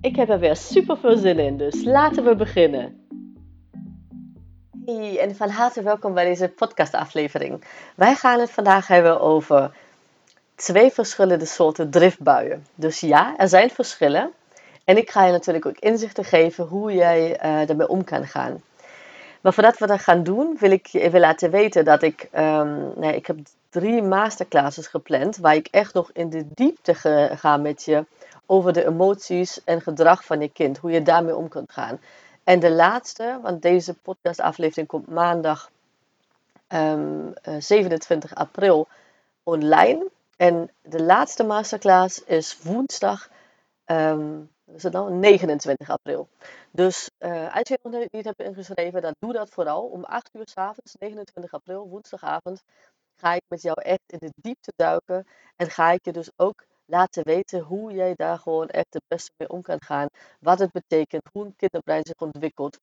Ik heb er weer super veel zin in, dus laten we beginnen. Hey, en van harte welkom bij deze podcastaflevering. Wij gaan het vandaag hebben over twee verschillende soorten driftbuien. Dus ja, er zijn verschillen. En ik ga je natuurlijk ook inzichten geven hoe jij uh, om kan gaan. Maar voordat we dat gaan doen, wil ik je even laten weten dat ik, um, nee, ik heb drie masterclasses gepland, waar ik echt nog in de diepte ga met je over de emoties en gedrag van je kind, hoe je daarmee om kunt gaan. En de laatste, want deze podcastaflevering komt maandag um, ehm, 27 eh, april online. En de laatste masterclass is woensdag um, is het nou? 29 april. Dus als je nog niet hebt ingeschreven, dan doe dat vooral. Om 8 uur s avonds, 29 april, woensdagavond, ga ik met jou echt in de diepte duiken. En ga ik je dus ook laten weten hoe jij daar gewoon echt het beste mee om kan gaan. Wat het betekent, hoe een kinderbrein zich ontwikkelt.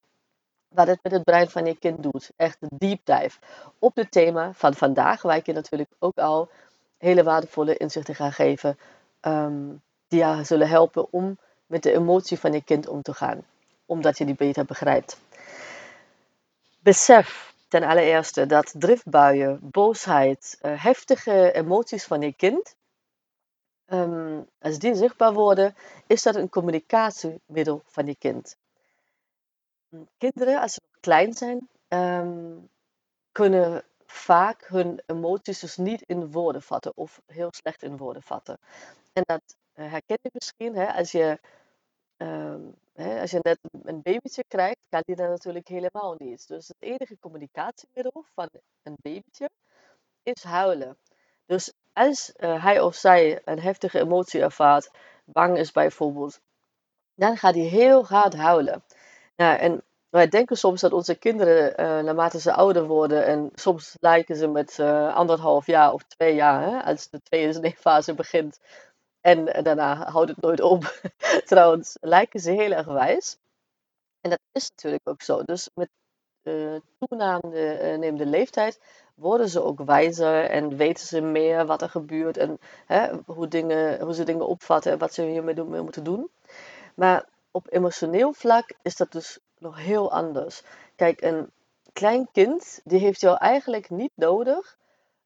Wat het met het brein van je kind doet. Echt een deep dive op het thema van vandaag, waar ik je natuurlijk ook al hele waardevolle inzichten ga geven. Um, die jou zullen helpen om met de emotie van je kind om te gaan, omdat je die beter begrijpt. Besef ten allereerste dat driftbuien, boosheid, uh, heftige emoties van je kind, um, als die zichtbaar worden, is dat een communicatiemiddel van je kind. Kinderen, als ze nog klein zijn, um, kunnen vaak hun emoties dus niet in woorden vatten of heel slecht in woorden vatten. En dat herken je misschien hè, als je Ehm, als je net een babytje krijgt, kan die dat natuurlijk helemaal niet. Dus het enige communicatiemiddel van een babytje is huilen. Dus als uh, hij of zij een heftige emotie ervaart, bang is bijvoorbeeld, dan gaat hij heel hard huilen. Nou, en wij denken soms dat onze kinderen, uh, naarmate ze ouder worden, en soms lijken ze met uh, anderhalf jaar of twee jaar, hè, als de tweede fase begint, en daarna houdt het nooit op. Trouwens, lijken ze heel erg wijs. En dat is natuurlijk ook zo. Dus met toenamende uh, leeftijd worden ze ook wijzer en weten ze meer wat er gebeurt en hè, hoe, dingen, hoe ze dingen opvatten en wat ze hiermee doen, moeten doen. Maar op emotioneel vlak is dat dus nog heel anders. Kijk, een klein kind die heeft jou eigenlijk niet nodig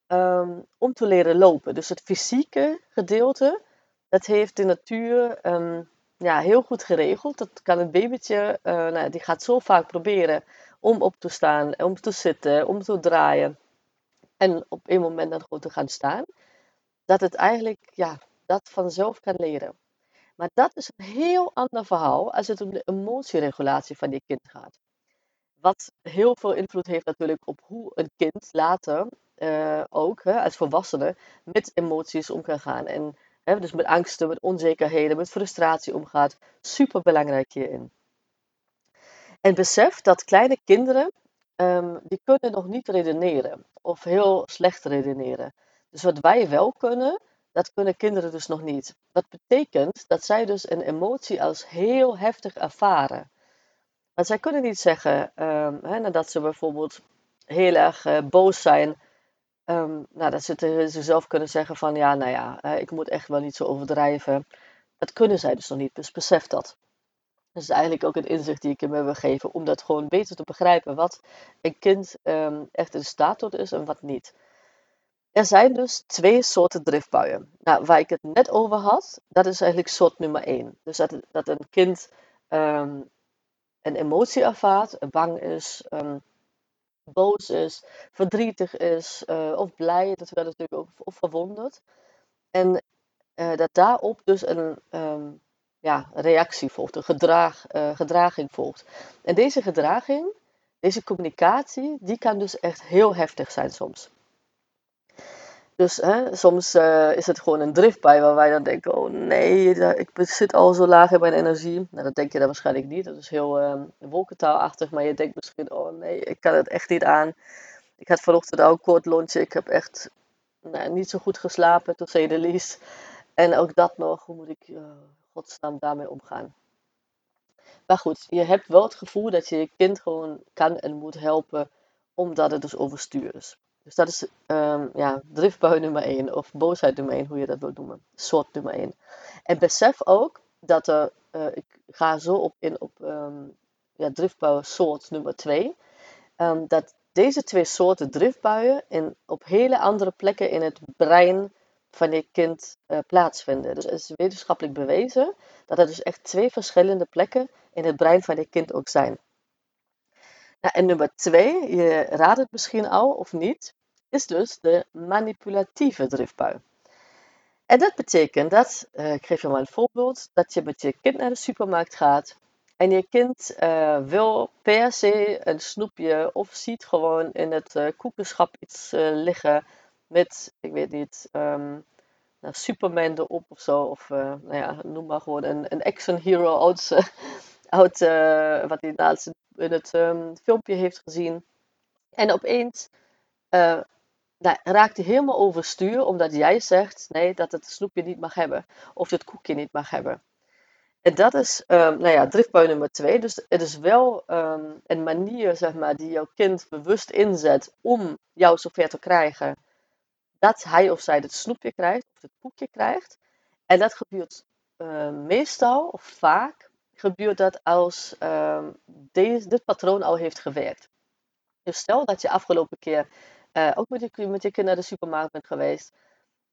um, om te leren lopen. Dus het fysieke gedeelte, dat heeft de natuur um, ja, heel goed geregeld. Dat kan een babytje, uh, nou, die gaat zo vaak proberen om op te staan, om te zitten, om te draaien. En op een moment dan gewoon te gaan staan. Dat het eigenlijk ja, dat vanzelf kan leren. Maar dat is een heel ander verhaal als het om de emotieregulatie van je kind gaat. Wat heel veel invloed heeft natuurlijk op hoe een kind later uh, ook hè, als volwassene met emoties om kan gaan. En hè, dus met angsten, met onzekerheden, met frustratie omgaat. Super belangrijk hierin. En besef dat kleine kinderen, um, die kunnen nog niet redeneren. Of heel slecht redeneren. Dus wat wij wel kunnen, dat kunnen kinderen dus nog niet. Dat betekent dat zij dus een emotie als heel heftig ervaren. Want zij kunnen niet zeggen, hè, nadat ze bijvoorbeeld heel erg uh, boos zijn, Um, nou, dat ze zelf kunnen zeggen van ja, nou ja, ik moet echt wel niet zo overdrijven. Dat kunnen zij dus nog niet, dus besef dat. Dat is eigenlijk ook een inzicht die ik hem wil geven, om dat gewoon beter te begrijpen wat een kind um, echt in staat tot is en wat niet. Er zijn dus twee soorten driftbuien. Nou, waar ik het net over had, dat is eigenlijk soort nummer één. Dus dat, dat een kind um, een emotie ervaart, bang is, boos is, verdrietig is uh, of blij, dat wel natuurlijk ook of verwonderd. En uh, dat daarop dus een ja, reactie volgt, een gedrag, uh, gedraging volgt. En deze gedraging, deze communicatie, die kan dus echt heel heftig zijn soms. Dus hè, soms uh, is het gewoon een driftbui waar wij dan denken, oh nee, ik zit al zo laag in mijn energie. Nou, dat denk je dan waarschijnlijk niet. Dat is heel uh, wolkentaalachtig, maar je denkt misschien, oh nee, ik kan het echt niet aan. Ik had vanochtend ook een kort lontje. Ik heb echt nou, niet zo goed geslapen, to say the least. En ook dat nog, hoe moet ik godsnaam daarmee omgaan? Maar goed, je hebt wel het gevoel dat je je kind gewoon kan en moet helpen, omdat het dus overstuur is. Dus dat is um, ja, driftbui nummer 1 of boosheid nummer 1, hoe je dat wilt noemen. Soort nummer 1. En besef ook dat er, uh, ik ga zo op in op um, ja, driftbui soort nummer 2, um, ehm, dat deze twee soorten driftbuien in, op hele andere plekken in het brein van je kind uh, plaatsvinden. Dus het is wetenschappelijk bewezen dat er dus echt twee verschillende plekken in het brein van je kind ook zijn. Nou, en nummer twee, je raadt het misschien al of niet, is dus de manipulatieve driftbui. En dat betekent dat, uh, ik geef je maar een voorbeeld, dat je met je kind naar de supermarkt gaat en je kind uh, wil per se een snoepje of ziet gewoon in het koekenschap iets liggen met, ik weet niet, um, nou, Superman erop of zo. Of nou ja, noem maar gewoon een, een action hero uit, uit wat hij laatst in het um, filmpje heeft gezien. En opeens uh, raakt hij helemaal overstuur omdat jij zegt nee, dat het snoepje niet mag hebben. Of het koekje niet mag hebben. En dat is um, nou ja, driftbui nummer twee. Dus het is wel een manier zeg maar, die jouw kind bewust inzet om jou zover te krijgen dat hij of zij het snoepje krijgt of het koekje krijgt. En dat gebeurt uh, meestal of vaak gebeurt dat als um, deze, dit patroon al heeft gewerkt. Dus stel dat je afgelopen keer uh, ook met je, met je kind naar de supermarkt bent geweest.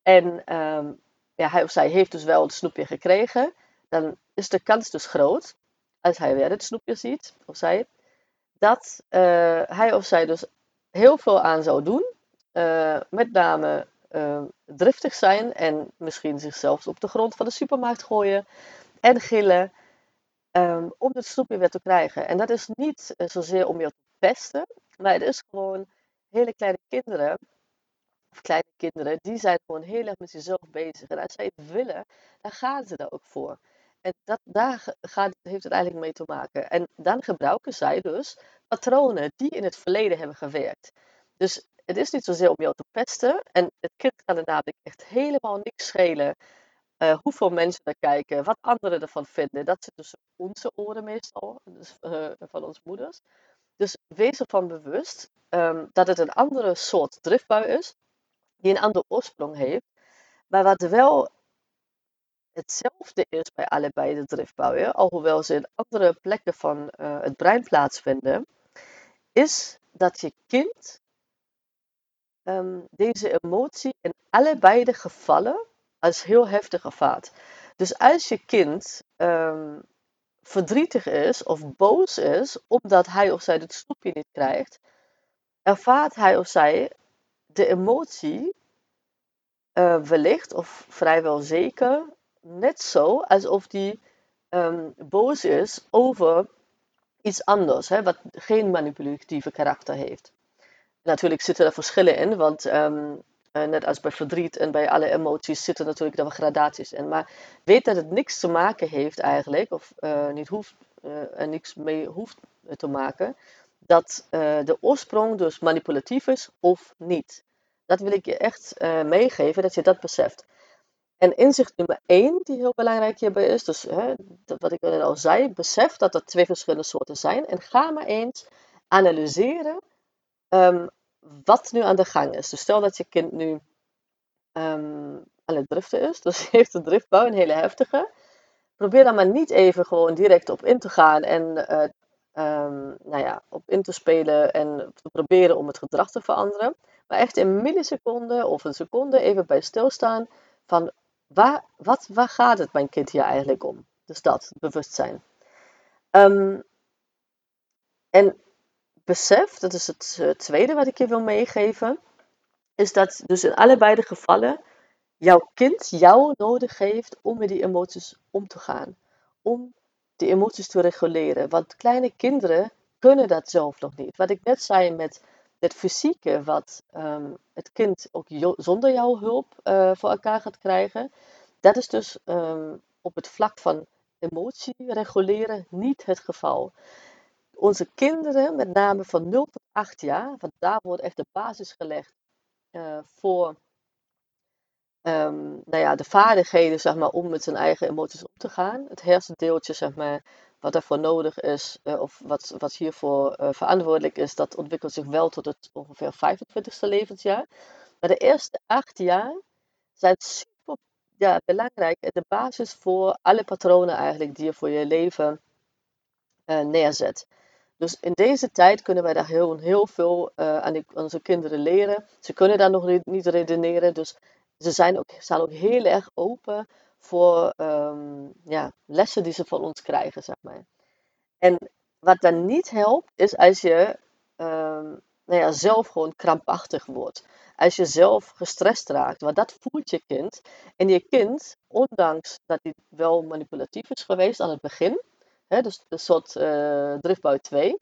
En um, ja, hij of zij heeft dus wel het snoepje gekregen. Dan is de kans dus groot, als hij weer het snoepje ziet, of zij, dat uh, hij of zij dus heel veel aan zou doen. Uh, met name driftig zijn en misschien zichzelf op de grond van de supermarkt gooien en gillen um, om het snoepje weer te krijgen. En dat is niet zozeer om je te pesten, maar het is gewoon hele kleine kinderen, of kleine kinderen, die zijn gewoon heel erg met zichzelf bezig. En als zij het willen, dan gaan ze er ook voor. En dat, daar gaat, heeft het eigenlijk mee te maken. En dan gebruiken zij dus patronen die in het verleden hebben gewerkt. Dus het is niet zozeer om jou te pesten. En het kind kan er namelijk echt helemaal niks schelen uh, hoeveel mensen er kijken, wat anderen ervan vinden. Dat zit tussen onze oren meestal, dus, uh, van onze moeders. Dus wees ervan bewust um, dat het een andere soort driftbui is, die een andere oorsprong heeft, maar wat wel hetzelfde is bij allebei de driftbuien, alhoewel ze in andere plekken van uh, het brein plaatsvinden, is dat je kind um, deze emotie in allebei de gevallen als heel heftig ervaart. Dus als je kind um, verdrietig is of boos is omdat hij of zij het snoepje niet krijgt, ervaart hij of zij de emotie uh, wellicht of vrijwel zeker net zo alsof die um, boos is over iets anders, hè, wat geen manipulatieve karakter heeft. Natuurlijk zitten er verschillen in, want um, net als bij verdriet en bij alle emoties zitten natuurlijk er gradaties in. Maar weet dat het niks te maken heeft eigenlijk, of uh, niet hoeft, uh, er niks mee hoeft te maken, dat de oorsprong dus manipulatief is of niet. Dat wil ik je echt meegeven, dat je dat beseft. En inzicht nummer één, die heel belangrijk hierbij is, dus hè, wat ik al zei, besef dat er twee verschillende soorten zijn en ga maar eens analyseren um, wat nu aan de gang is. Dus stel dat je kind nu um, aan het driften is, dus heeft een driftbouw, een hele heftige. Probeer dan maar niet even gewoon direct op in te gaan en uh, um, nou ja, op in te spelen en te proberen om het gedrag te veranderen. Maar echt in milliseconden of een seconde even bij stilstaan van waar, wat, waar gaat het mijn kind hier eigenlijk om? Dus dat, bewustzijn. Um, en besef, dat is het uh, tweede wat ik je wil meegeven, is dat dus in allebei de gevallen jouw kind jou nodig heeft om met die emoties om te gaan. Om die emoties te reguleren. Want kleine kinderen kunnen dat zelf nog niet. Wat ik net zei met het fysieke wat ehm, het kind ook zonder jouw hulp uh, voor elkaar gaat krijgen, dat is dus um, op het vlak van emotie reguleren niet het geval. Onze kinderen, met name van 0 tot 8 jaar, want daar wordt echt de basis gelegd uh, voor um, nou ja, de vaardigheden zeg maar, om met zijn eigen emoties om te gaan. Het hersendeeltje zeg maar, wat daarvoor nodig is, uh, of wat, wat hiervoor uh, verantwoordelijk is, dat ontwikkelt zich wel tot het ongeveer 25ste levensjaar. Maar de eerste acht jaar zijn super ja, belangrijk en de basis voor alle patronen eigenlijk die je voor je leven neerzet. Dus in deze tijd kunnen wij daar heel, heel veel aan onze kinderen leren. Ze kunnen daar nog niet redeneren, dus ze zijn ook, staan ook heel erg open voor um, ja, lessen die ze van ons krijgen, zeg maar. En wat dan niet helpt, is als je um, nou ja, zelf gewoon krampachtig wordt. Als je zelf gestrest raakt, want dat voelt je kind. En je kind, ondanks dat hij wel manipulatief is geweest aan het begin, hè, dus een soort uh, driftbouw 2,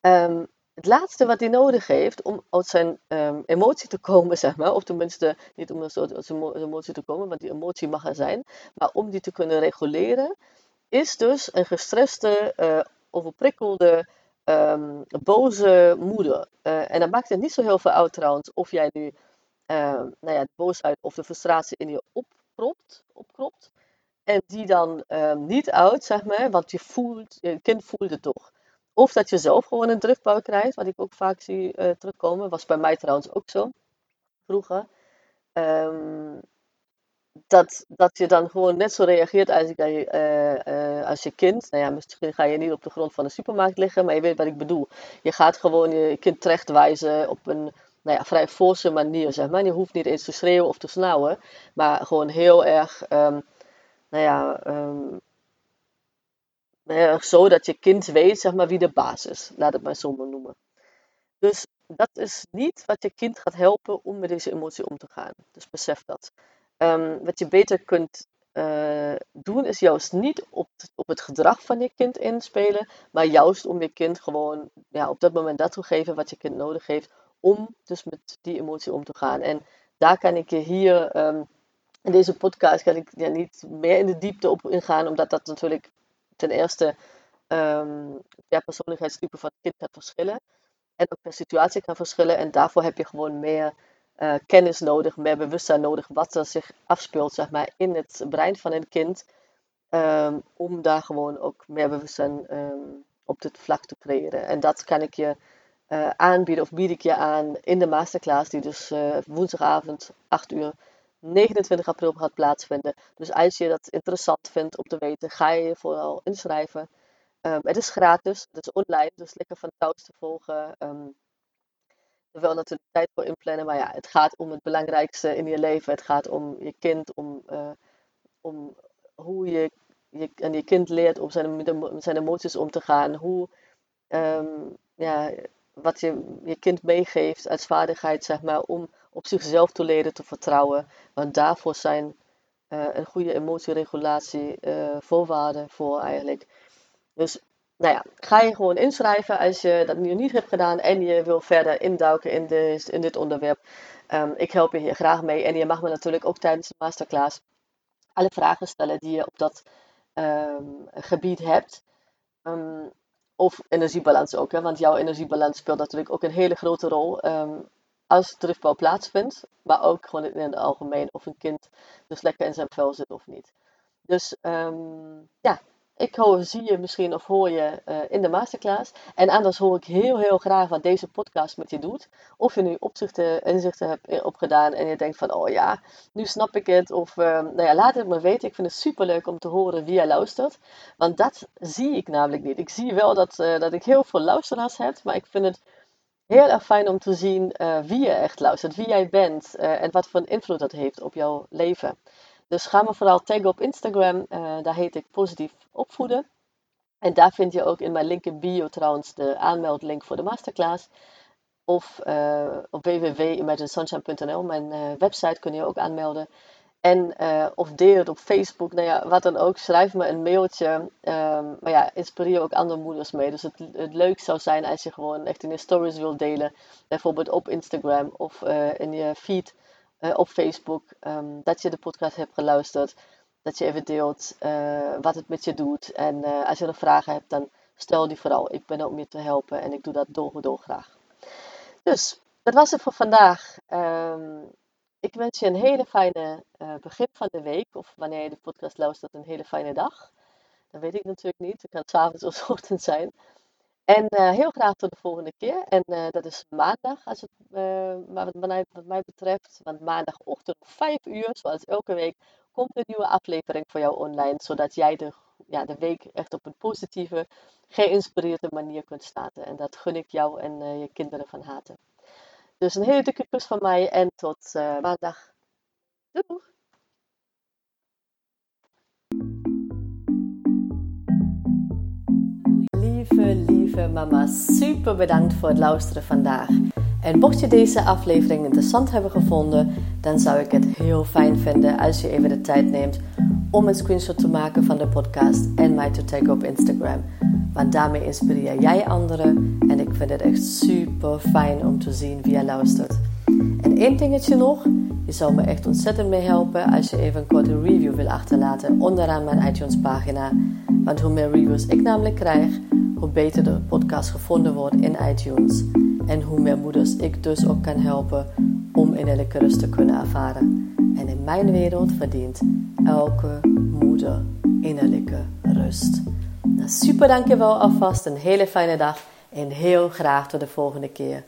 um, het laatste wat hij nodig heeft om uit zijn um, emotie te komen, zeg maar, of tenminste niet om uit zijn emotie te komen, want die emotie mag er zijn, maar om die te kunnen reguleren, is dus een gestreste, uh, overprikkelde, um, boze moeder. Uh, en dat maakt het niet zo heel veel uit trouwens of jij nu nou ja, de boosheid of de frustratie in je opkropt, opkropt en die dan um, niet uit, zeg maar, want je, voelt, je kind voelt het toch. Of dat je zelf gewoon een driftbouw krijgt, wat ik ook vaak zie uh, terugkomen. Was bij mij trouwens ook zo, vroeger. Um, dat, dat je dan gewoon net zo reageert als, uh, uh, als je kind. Nou ja, misschien ga je niet op de grond van de supermarkt liggen, maar je weet wat ik bedoel. Je gaat gewoon je kind terechtwijzen op een nou ja, vrij forse manier, zeg maar. Je hoeft niet eens te schreeuwen of te snauwen, maar gewoon heel erg, um, nou ja, um, uh, zodat je kind weet zeg maar, wie de baas is. Laat het maar zo maar noemen. Dus dat is niet wat je kind gaat helpen om met deze emotie om te gaan. Dus besef dat. Um, wat je beter kunt uh, doen, is juist niet op, op het gedrag van je kind inspelen, maar juist om je kind gewoon ja, op dat moment dat te geven wat je kind nodig heeft om dus met die emotie om te gaan. En daar kan ik je hier um, in deze podcast kan ik ja, niet meer in de diepte op ingaan, omdat dat natuurlijk ten eerste per persoonlijkheidstype van het kind kan verschillen. En ook per situatie kan verschillen. En daarvoor heb je gewoon meer uh, kennis nodig, meer bewustzijn nodig wat er zich afspeelt zeg maar, in het brein van een kind. Um, om daar gewoon ook meer bewustzijn um, op dit vlak te creëren. En dat kan ik je uh, aanbieden of bied ik je aan in de masterclass die dus uh, woensdagavond 8 uur 29 april gaat plaatsvinden. Dus als je dat interessant vindt om te weten, ga je je vooral inschrijven. Um, het is gratis, het is online, dus lekker van thuis te volgen. Um, er wel natuurlijk tijd voor inplannen, maar ja, het gaat om het belangrijkste in je leven. Het gaat om je kind, om, uh, om hoe je, je je kind leert om zijn, met zijn emoties om te gaan. Hoe, um, ja, wat je je kind meegeeft als vaardigheid, zeg maar, om op zichzelf te leren te vertrouwen. Want daarvoor zijn uh, een goede emotieregulatie uh, voorwaarden voor eigenlijk. Dus nou ja, ga je gewoon inschrijven als je dat nu niet hebt gedaan en je wil verder induiken in, de, in dit onderwerp. Um, ik help je hier graag mee en je mag me natuurlijk ook tijdens de masterclass alle vragen stellen die je op dat um, gebied hebt. Um, of energiebalans ook, hè, want jouw energiebalans speelt natuurlijk ook een hele grote rol als driftbouw plaatsvindt, maar ook gewoon in het algemeen of een kind dus lekker in zijn vel zit of niet. Dus um, ja, ik hoor, zie je misschien of hoor je uh, in de masterclass. En anders hoor ik heel, heel graag wat deze podcast met je doet. Of je nu opzichten, inzichten hebt eh, opgedaan en je denkt van, oh ja, nu snap ik het. Of uh, nou ja, laat het me weten. Ik vind het super leuk om te horen wie jij luistert. Want dat zie ik namelijk niet. Ik zie wel dat, uh, dat ik heel veel luisteraars heb, maar ik vind het heel erg fijn om te zien uh, wie je echt luistert, wie jij bent uh, en wat voor een invloed dat heeft op jouw leven. Dus ga me vooral taggen op Instagram, uh, daar heet ik Positief Opvoeden. En daar vind je ook in mijn link in bio trouwens de aanmeldlink voor de masterclass. Of op www.imaginesunshine.nl, mijn website kun je ook aanmelden. En, uh, of deel het op Facebook, nou ja, wat dan ook. Schrijf me een mailtje. Um, maar ja, inspireer ook andere moeders mee. Dus het, het leuk zou zijn als je gewoon echt in je stories wilt delen. Bijvoorbeeld op Instagram of uh, in je feed uh, op Facebook. Um, dat je de podcast hebt geluisterd. Dat je even deelt wat het met je doet. En als je nog vragen hebt, dan stel die vooral. Ik ben er om je te helpen en ik doe dat door graag. Dus, dat was het voor vandaag. Um, ik wens je een hele fijne uh, begin van de week. Of wanneer je de podcast luistert, een hele fijne dag. Dat weet ik natuurlijk niet. Het kan s'avonds of ochtend zijn. En uh, heel graag tot de volgende keer. En uh, dat is maandag, als het, wat, mij, mij betreft. Want maandagochtend om 5 uur, zoals elke week, komt een nieuwe aflevering voor jou online. Zodat jij de, ja, de week echt op een positieve, geïnspireerde manier kunt starten. En dat gun ik jou en je kinderen van harte. Dus een hele dikke kus van mij en tot uh, maandag. Doei! Lieve, lieve mama, super bedankt voor het luisteren vandaag. En mocht je deze aflevering interessant hebben gevonden, dan zou ik het heel fijn vinden als je even de tijd neemt om een screenshot te maken van de podcast en mij te taggen op Instagram. Want daarmee inspireer jij anderen en ik vind het echt super fijn om te zien wie je luistert. En één dingetje nog, je zou me echt ontzettend mee helpen als je even een korte review wil achterlaten onderaan mijn iTunes pagina. Want hoe meer reviews ik namelijk krijg, hoe beter de podcast gevonden wordt in iTunes. En hoe meer moeders ik dus ook kan helpen om innerlijke rust te kunnen ervaren. En in mijn wereld verdient elke moeder innerlijke rust. Super dankjewel alvast, een hele fijne dag en heel graag tot de volgende keer.